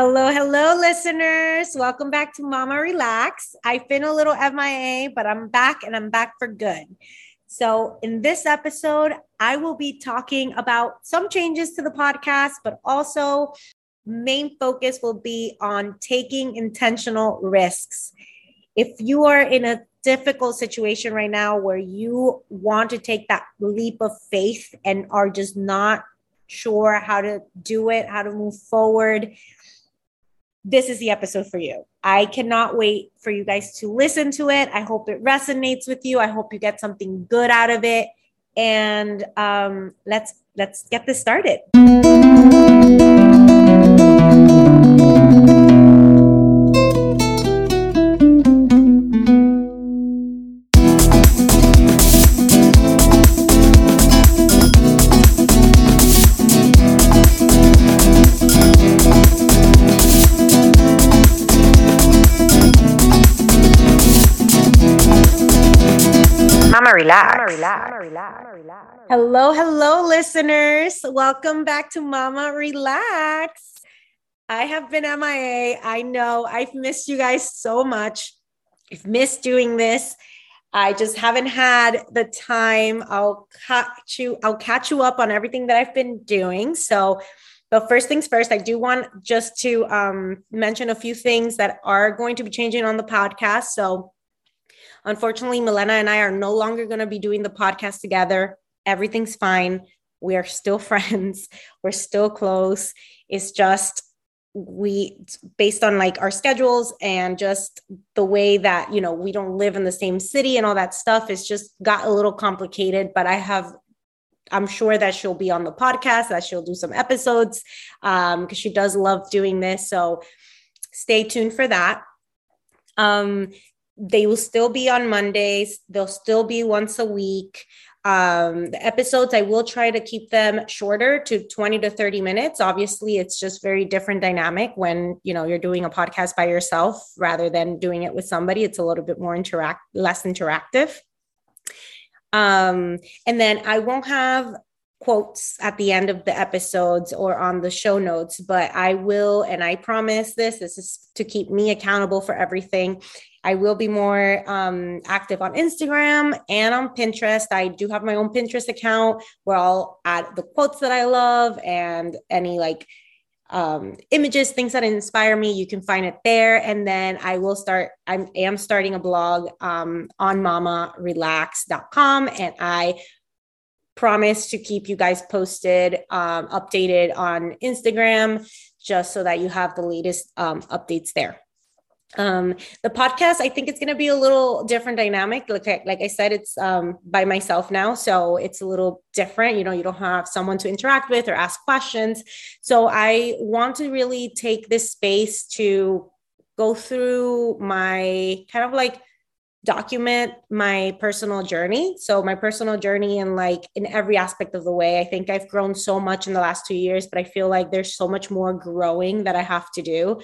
Hello, hello, listeners. Welcome back to Mama RelaXx. I've been a little MIA, but I'm back and I'm back for good. So, in this episode, I will be talking about some changes to the podcast, but also main focus will be on taking intentional risks. If you are in a difficult situation right now where you want to take that leap of faith and are just not sure how to do it, how to move forward, this is the episode for you. I cannot wait for you guys to listen to it. I hope it resonates with you. I hope you get something good out of it. And um, let's let's get this started. Relax. relax. Hello, hello, listeners. Welcome back to Mama RelaXx. I have been MIA. I know I've missed you guys so much. I've missed doing this. I just haven't had the time. I'll catch you. I'll catch you up on everything that I've been doing. So, but first things first, I do want just to um, mention a few things that are going to be changing on the podcast. So Unfortunately, Milena and I are no longer going to be doing the podcast together. Everything's fine. We are still friends. We're still close. It's just we based on like our schedules and just the way that you know we don't live in the same city and all that stuff it's just got a little complicated but i have i'm sure that she'll be on the podcast that she'll do some episodes um because she does love doing this so stay tuned for that um they will still be on Mondays. They'll still be once a week. Um, the episodes, I will try to keep them shorter to 20 to 30 minutes. Obviously, it's just very different dynamic when, you know, you're doing a podcast by yourself rather than doing it with somebody. It's a little bit more interact, less interactive. Um, and then I won't have quotes at the end of the episodes or on the show notes, but I will, and I promise this, this is to keep me accountable for everything. I will be more um, active on Instagram and on Pinterest. I do have my own Pinterest account where I'll add the quotes that I love and any like um, images, things that inspire me. You can find it there. And then I will start, I am starting a blog um, on mamarelaxx.com and I promise to keep you guys posted, um, updated on Instagram, just so that you have the latest um, updates there um the podcast i think it's going to be a little different dynamic. Like I, like I said it's um by myself now so it's a little different. You know you don't have someone to interact with or ask questions. So i want to really take this space to go through my kind of like document my personal journey. So my personal journey and like in every aspect of the way. I think i've grown so much in the last 2 years but i feel like there's so much more growing that i have to do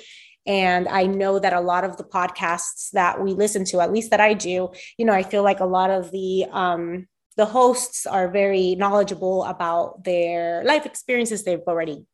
and I know that a lot of the podcasts that we listen to, at least that I do, you know, I feel like a lot of the um, the hosts are very knowledgeable about their life experiences. They've already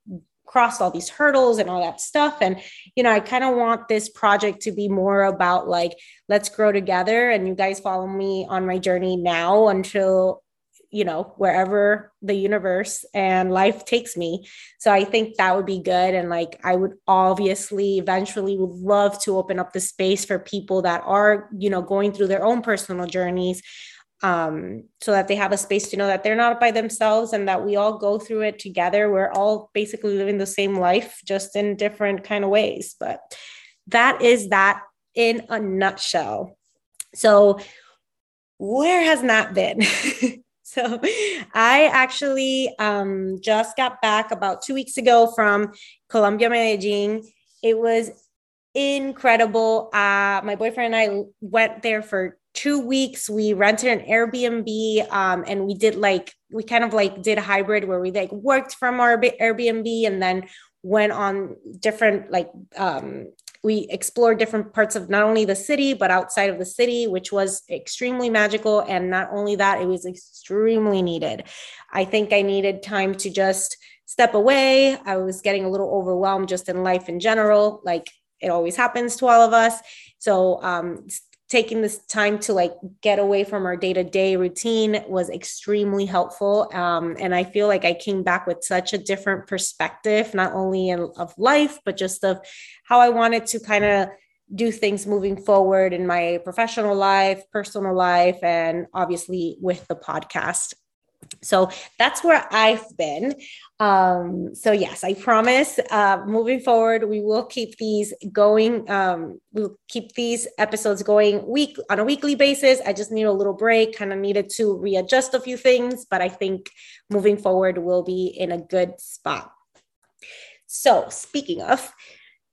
crossed all these hurdles and all that stuff. And, you know, I kind of want this project to be more about like, let's grow together. And you guys follow me on my journey now until you know wherever the universe and life takes me. So i think that would be good. And like i would obviously eventually would love to open up the space for people that are you know going through their own personal journeys um, so that they have a space to know that they're not by themselves and that we all go through it together. We're all basically living the same life just in different kind of ways. But that is that in a nutshell. So where has not been So I actually um, just got back about two weeks ago from Colombia, Medellin. It was incredible. Uh, my boyfriend and I went there for two weeks. We rented an Airbnb um, and we did like, we kind of like did a hybrid where we like worked from our Airbnb and then went on different like um, we explored different parts of not only the city but outside of the city which was extremely magical and not only that it was extremely needed i think i needed time to just step away. I was getting a little overwhelmed just in life in general, like it always happens to all of us. So, um, taking this time to like get away from our day-to-day routine was extremely helpful. Um, and i feel like i came back with such a different perspective not only in, of life but just of how i wanted to kind of do things moving forward in my professional life personal life and obviously with the podcast so that's where I've been. Um, so yes, I promise. Uh, moving forward, we will keep these going. Um, we'll keep these episodes going week on a weekly basis. I just need a little break. Kind of needed to readjust a few things, but I think moving forward, we'll be in a good spot. So speaking of,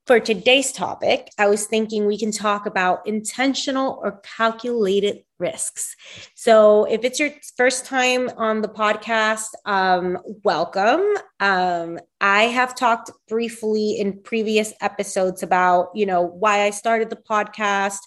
for today's topic, I was thinking we can talk about intentional or calculated risks. So, if it's your first time on the podcast, um, welcome. Um, I have talked briefly in previous episodes about, you know, why I started the podcast,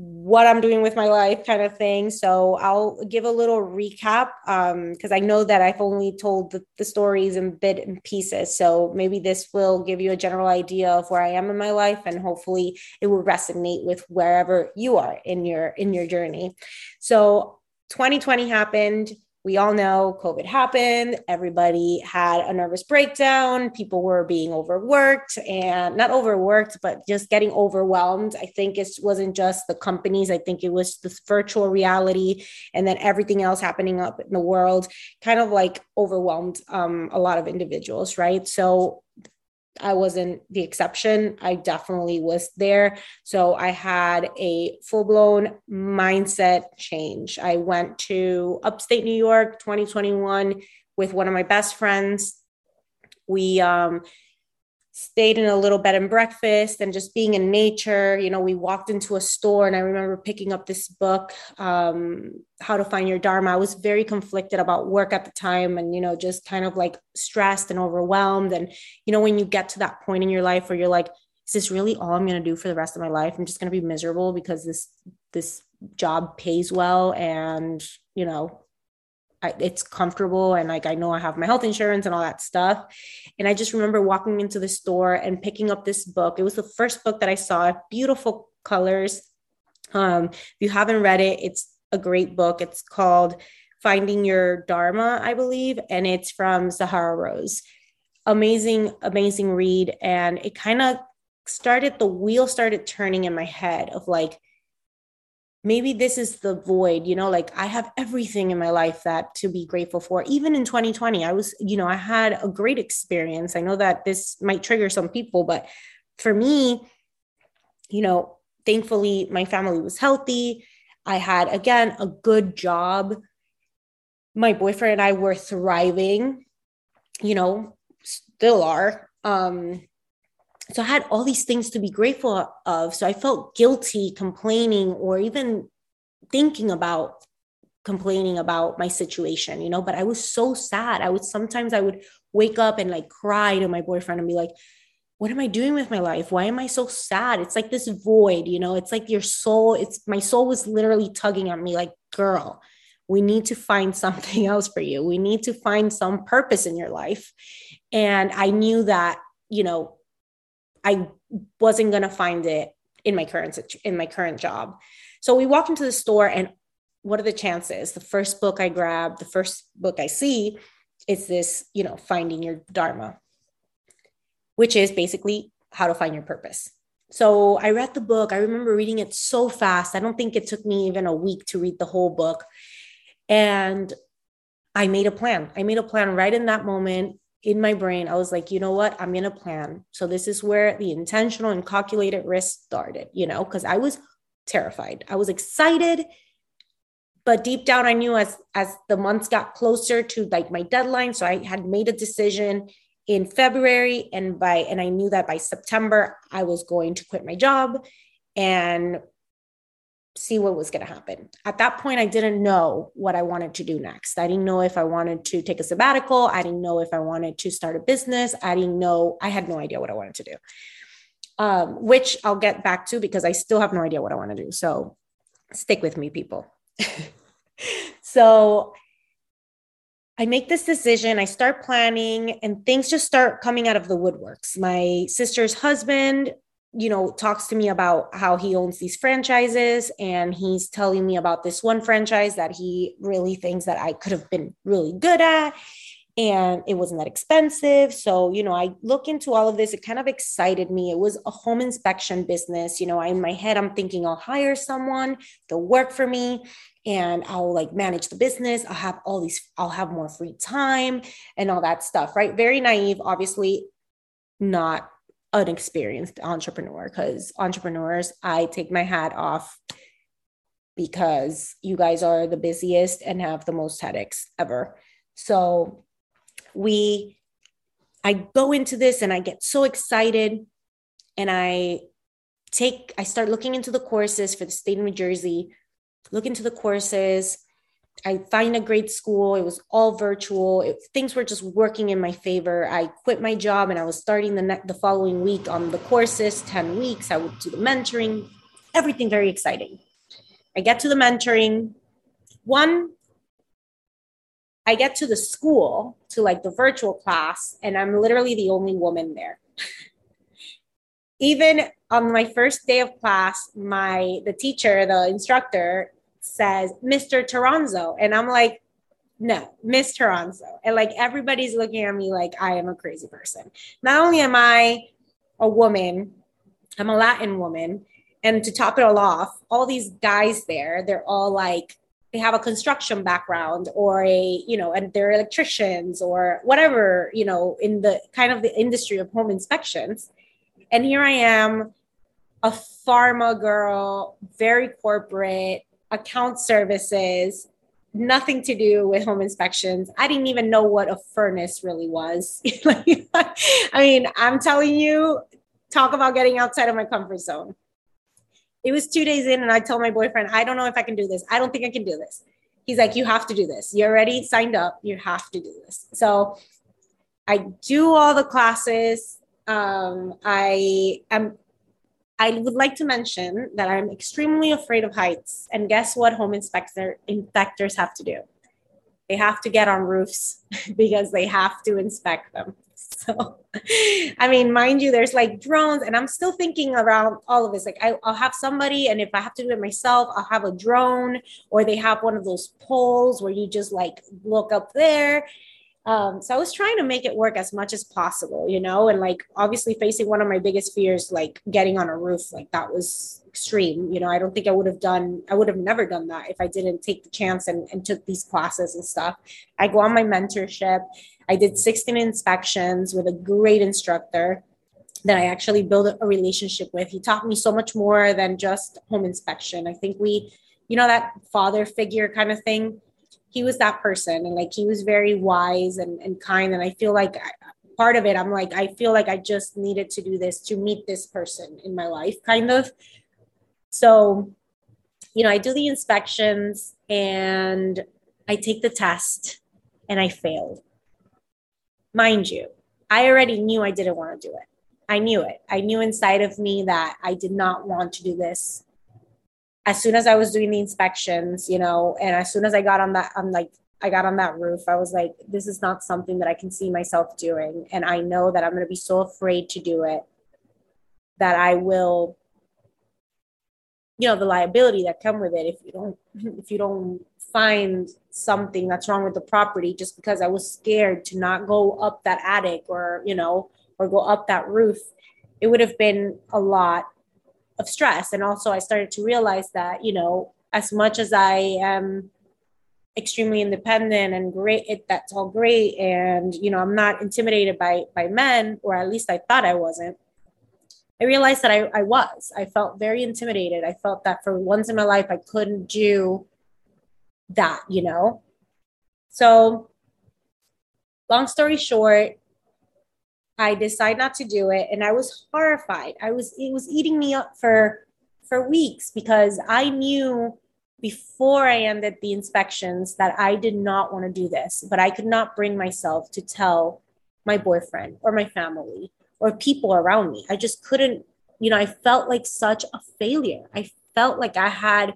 what I'm doing with my life kind of thing. So I'll give a little recap because um, I know that I've only told the, the, stories in bit and pieces. So maybe this will give you a general idea of where I am in my life and hopefully it will resonate with wherever you are in your in your journey. So 2020 happened we all know COVID happened. Everybody had a nervous breakdown. People were being overworked and not overworked, but just getting overwhelmed. I think it wasn't just the companies, I think it was this virtual reality and then everything else happening up in the world kind of like overwhelmed um, a lot of individuals, right? So I wasn't the exception. I definitely was there. So I had a full blown mindset change. I went to upstate New York 2021 with one of my best friends. We um, stayed in a little bed and breakfast and just being in nature. You know, we walked into a store and I remember picking up this book, um, How to Find Your Dharma. I was very conflicted about work at the time and, you know, just kind of like stressed and overwhelmed. And, you know, when you get to that point in your life where you're like, is this really all I'm going to do for the rest of my life? I'm just going to be miserable because this, this job pays well and, you know, I, it's comfortable and like I know I have my health insurance and all that stuff. And I just remember walking into the store and picking up this book. It was the first book that I saw, beautiful colors. Um, if you haven't read it, it's a great book. It's called Finding Your Dharma, I believe, and it's from Sahara Rose. Amazing, amazing read. And it kind of started, the wheel started turning in my head of like, maybe this is the void you know like i have everything in my life that to be grateful for. Even in 2020 i was you know i had a great experience. I know that this might trigger some people but for me you know thankfully my family was healthy. I had again a good job. My boyfriend and i were thriving you know still are. Um so I had all these things to be grateful of. So I felt guilty complaining or even thinking about complaining about my situation, you know, but I was so sad. I would sometimes I would wake up and like cry to my boyfriend and be like, what am I doing with my life? Why am I so sad? It's like this void, you know, it's like your soul, it's my soul was literally tugging at me like, girl, we need to find something else for you. We need to find some purpose in your life. And I knew that, you know, I wasn't going to find it in my current in my current job. So we walk into the store and what are the chances? The first book I grab, the first book I see is this, you know, finding your dharma, which is basically how to find your purpose. So I read the book. I remember reading it so fast. I don't think it took me even a week to read the whole book. And I made a plan. I made a plan right in that moment in my brain, I was like, you know what? I'm going to plan. So this is where the intentional and calculated risk started, you know, because I was terrified. I was excited, but deep down I knew as as the months got closer to like my deadline, so I had made a decision in February and by and I knew that by September I was going to quit my job and see what was going to happen. At that point, I didn't know what I wanted to do next. I didn't know if I wanted to take a sabbatical. I didn't know if I wanted to start a business. I didn't know, I had no idea what I wanted to do, um, which I'll get back to because I still have no idea what I want to do. So stick with me, people. so I make this decision, I start planning, and things just start coming out of the woodworks. My sister's husband, you know, talks to me about how he owns these franchises, and he's telling me about this one franchise that he really thinks that I could have been really good at and it wasn't that expensive. So, you know, I look into all of this. It kind of excited me. It was a home inspection business. You know, in my head, I'm thinking I'll hire someone, they'll work for me, and I'll like manage the business. I'll have all these, I'll have more free time and all that stuff, right? Very naive, obviously, not an experienced entrepreneur because entrepreneurs, I take my hat off because you guys are the busiest and have the most headaches ever. So we I go into this and I get so excited and I take I start looking into the courses for the state of New Jersey, look into the courses. I find a great school. It was all virtual. It, things were just working in my favor. I quit my job and I was starting the ne- the following week on the courses, 10 weeks. I would do the mentoring, everything very exciting. I get to the mentoring. One I get to the school, to like the virtual class, and I'm literally the only woman there. Even on my first day of class, my the teacher, the instructor says, Mr. Toronzo. And I'm like, no, Miss Toronzo. And like everybody's looking at me like I am a crazy person. Not only am I a woman, I'm a Latin woman. And to top it all off, all these guys there, they're all like they have a construction background or a you know and they're electricians or whatever you know in the kind of the industry of home inspections and here i am a pharma girl very corporate account services nothing to do with home inspections i didn't even know what a furnace really was i mean i'm telling you talk about getting outside of my comfort zone it was two days in, and I told my boyfriend, I don't know if I can do this. I don't think I can do this. He's like, You have to do this. You're already signed up. You have to do this. So I do all the classes. Um, I am. I would like to mention that I'm extremely afraid of heights. And guess what home inspector inspectors have to do? They have to get on roofs because they have to inspect them. So, I mean, mind you, there's like drones, and I'm still thinking around all of this. Like, I, will have somebody, and if I have to do it myself, I'll have a drone, or they have one of those poles where you just like look up there. Um, so I was trying to make it work as much as possible, you know, and like obviously facing one of my biggest fears, like getting on a roof, like that was extreme. You know, I don't think I would have done, I would have never done that if I didn't take the chance and, and took these classes and stuff. I go on my mentorship I did 16 inspections with a great instructor that I actually built a relationship with. He taught me so much more than just home inspection. I think we, you know, that father figure kind of thing. He was that person and like he was very wise and, and kind. And I feel like part of it, I'm like, I feel like I just needed to do this to meet this person in my life, kind of. So, you know, I do the inspections and I take the test and I failed mind you, I already knew I didn't want to do it. I knew it. I knew inside of me that I did not want to do this. As soon as I was doing the inspections, you know, and as soon as I got on that, I'm like, I got on that roof, I was like, this is not something that I can see myself doing. And I know that I'm going to be so afraid to do it that I will, you know, the liability that come with it if you don't, if you don't find something that's wrong with the property just because I was scared to not go up that attic or, you know, or go up that roof, it would have been a lot of stress. And also, I started to realize that, you know, as much as I am extremely independent and great, it, that's all great. And, you know, I'm not intimidated by, by men, or at least I thought I wasn't. I realized that I, I was. I felt very intimidated. I felt that for once in my life, I couldn't do that, you know? So, long story short, I decided not to do it and I was horrified. I was it was eating me up for for weeks because I knew before I ended the inspections that I did not want to do this, but I could not bring myself to tell my boyfriend or my family or people around me. I just couldn't, you know, I felt like such a failure. I felt like I had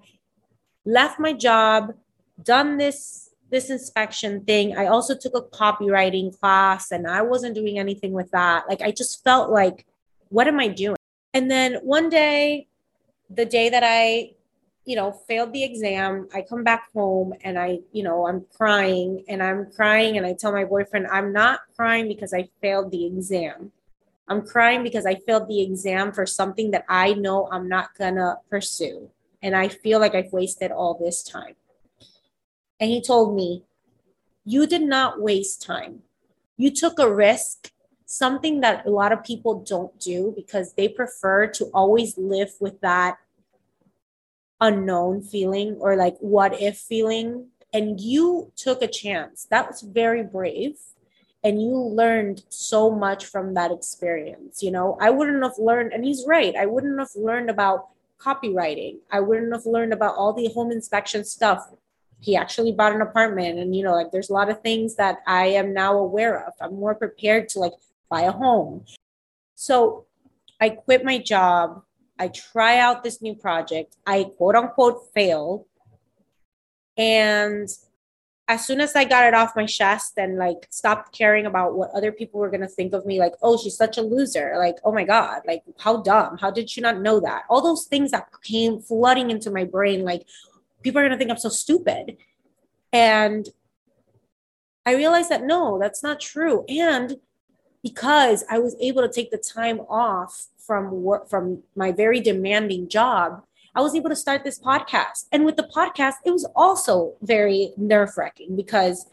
left my job done this this inspection thing. I also took a copywriting class and I wasn't doing anything with that. Like, I just felt like, what am I doing? And then one day, the day that I, you know, failed the exam, I come back home and I, you know, I'm crying and I'm crying and I tell my boyfriend, I'm not crying because I failed the exam. I'm crying because I failed the exam for something that I know I'm not gonna pursue. And I feel like I've wasted all this time. And he told me, You did not waste time. You took a risk, something that a lot of people don't do because they prefer to always live with that unknown feeling or like what if feeling. And you took a chance. That was very brave and you learned so much from that experience you know i wouldn't have learned and he's right i wouldn't have learned about copywriting i wouldn't have learned about all the home inspection stuff he actually bought an apartment and you know like there's a lot of things that i am now aware of i'm more prepared to like buy a home so i quit my job i try out this new project i quote unquote fail and as soon as I got it off my chest and like stopped caring about what other people were gonna think of me, like, oh, she's such a loser. Like, oh my God, like how dumb. How did she not know that? All those things that came flooding into my brain, like people are gonna think I'm so stupid. And I realized that no, that's not true. And because I was able to take the time off from work from my very demanding job I was able to start this podcast. And with the podcast, it was also very nerve wracking because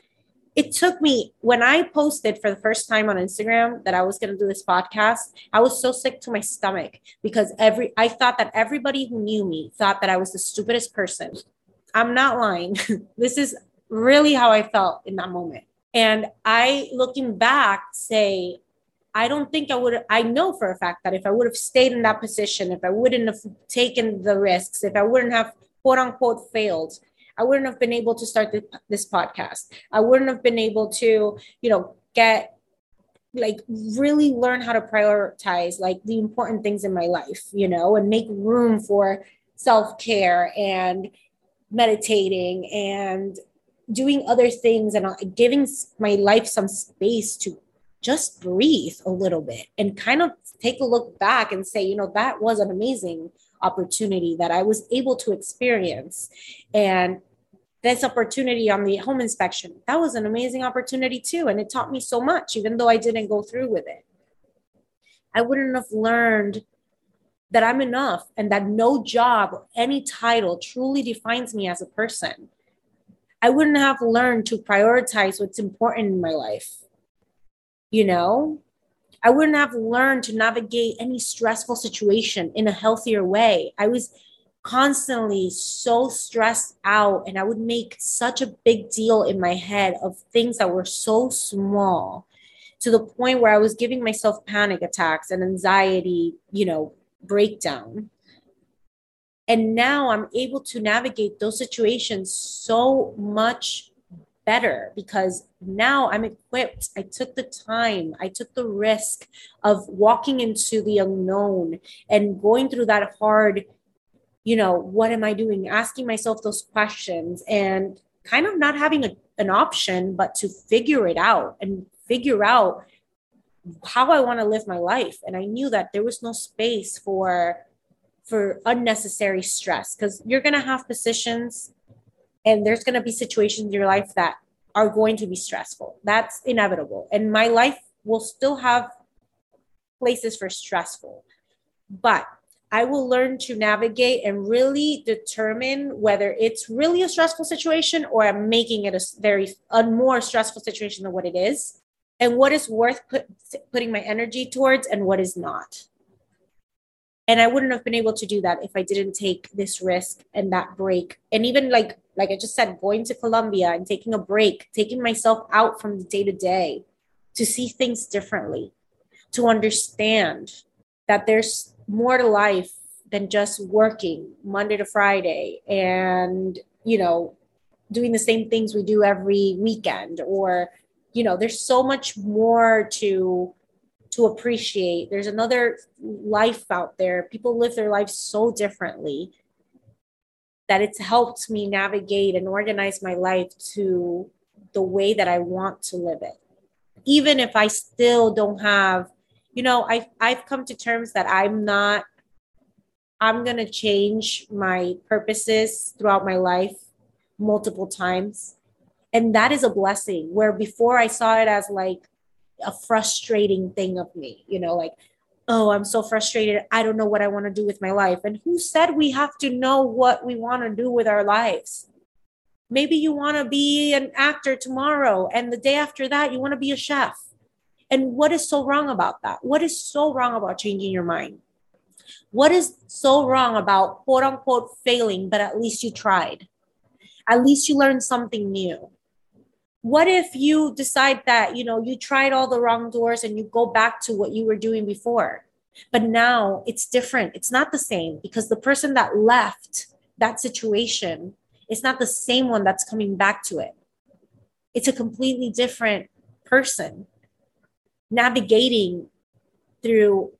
it took me when I posted for the first time on Instagram that I was going to do this podcast, I was so sick to my stomach because every I thought that everybody who knew me thought that I was the stupidest person. I'm not lying. this is really how I felt in that moment. And I looking back say I don't think I would, I know for a fact that if I would have stayed in that position, if I wouldn't have taken the risks, if I wouldn't have quote unquote failed, I wouldn't have been able to start this, this podcast. I wouldn't have been able to, you know, get like really learn how to prioritize like the important things in my life, you know, and make room for self care and meditating and doing other things and uh, giving my life some space to just breathe a little bit and kind of take a look back and say, you know, that was an amazing opportunity that I was able to experience. And this opportunity on the home inspection, that was an amazing opportunity too. And it taught me so much, even though I didn't go through with it. I wouldn't have learned that I'm enough and that no job, or any title truly defines me as a person. I wouldn't have learned to prioritize what's important in my life you know i wouldn't have learned to navigate any stressful situation in a healthier way i was constantly so stressed out and i would make such a big deal in my head of things that were so small to the point where i was giving myself panic attacks and anxiety you know breakdown and now i'm able to navigate those situations so much better because now I'm equipped. I took the time, I took the risk of walking into the unknown and going through that hard, you know, what am I doing? Asking myself those questions and kind of not having a, an option, but to figure it out and figure out how I want to live my life. And I knew that there was no space for for unnecessary stress because you're going to have positions and there's going to be situations in your life that are going to be stressful. That's inevitable. And my life will still have places for stressful. But I will learn to navigate and really determine whether it's really a stressful situation or I'm making it a very a more stressful situation than what it is, and what is worth put, putting my energy towards and what is not. And i wouldn't have been able to do that if i didn't take this risk and that break. And even like like i just said going to colombia and taking a break taking myself out from the day to day to see things differently to understand that there's more to life than just working monday to friday and you know doing the same things we do every weekend or you know there's so much more to to appreciate. There's another life out there. People live their lives so differently that it's helped me navigate and organize my life to the way that I want to live it. Even if I still don't have, you know, I I've come to terms that I'm not I'm going to change my purposes throughout my life multiple times. And that is a blessing where before I saw it as like a frustrating thing of me, you know, like, oh, I'm so frustrated. I don't know what I want to do with my life. And who said we have to know what we want to do with our lives? Maybe you want to be an actor tomorrow, and the day after that, you want to be a chef. And what is so wrong about that? What is so wrong about changing your mind? What is so wrong about quote unquote failing, but at least you tried? At least you learned something new. What if you decide that, you know, you tried all the wrong doors and you go back to what you were doing before? But now it's different. It's not the same because the person that left that situation is not the same one that's coming back to it. It's a completely different person navigating through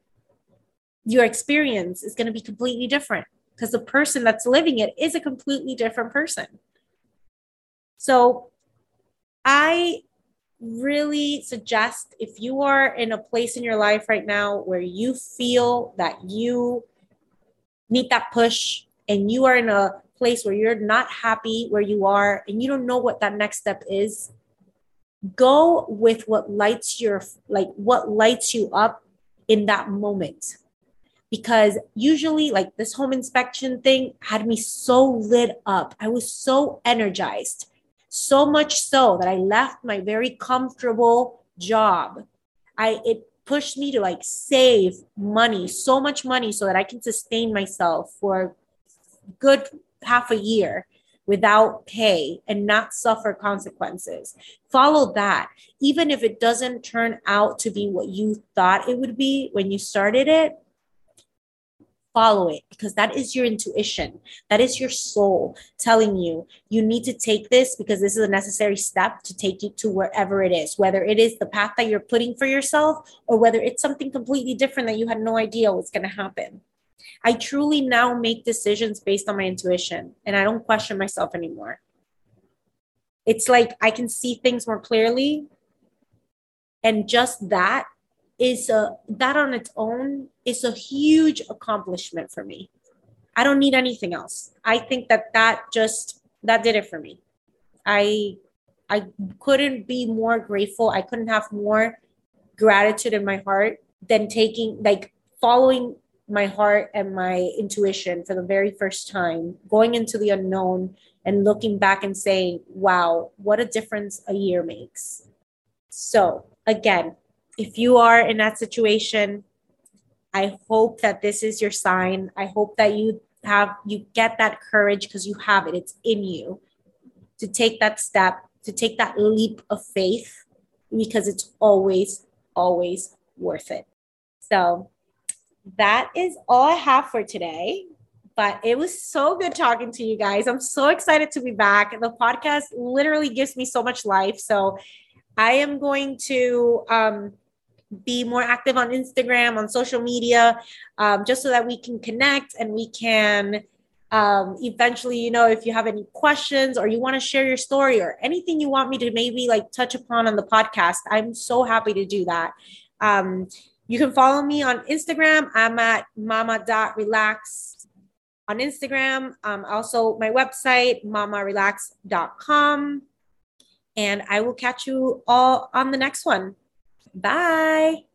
your experience is going to be completely different because the person that's living it is a completely different person. So I really suggest if you are in a place in your life right now where you feel that you need that push and you are in a place where you're not happy where you are and you don't know what that next step is go with what lights your like what lights you up in that moment because usually like this home inspection thing had me so lit up. I was so energized, so much so that I left my very comfortable job. I it pushed me to like save money, so much money so that I can sustain myself for good half a year without pay and not suffer consequences. Follow that. Even if it doesn't turn out to be what you thought it would be when you started it, follow it because that is your intuition. That is your soul telling you you need to take this because this is a necessary step to take you to wherever it is, whether it is the path that you're putting for yourself or whether it's something completely different that you had no idea was going to happen. I truly now make decisions based on my intuition and I don't question myself anymore. It's like I can see things more clearly. And just that is a that on its own is a huge accomplishment for me. I don't need anything else. I think that that just that did it for me. I I couldn't be more grateful. I couldn't have more gratitude in my heart than taking like following my heart and my intuition for the very first time, going into the unknown and looking back and saying, wow, what a difference a year makes. So, again, if you are in that situation, I hope that this is your sign. I hope that you have you get that courage because you have it. It's in you to take that step, to take that leap of faith because it's always always worth it. So, that is all I have for today. But it was so good talking to you guys. I'm so excited to be back. The podcast literally gives me so much life. So I am going to um, be more active on Instagram, on social media, um, just so that we can connect and we can um, eventually, you know, if you have any questions or you want to share your story or anything you want me to maybe like touch upon on the podcast, I'm so happy to do that. Um, you can follow me on Instagram. I'm at mama.relaxx on Instagram. Um, also, my website, mamarelaxx.com. And I will catch you all on the next one. Bye.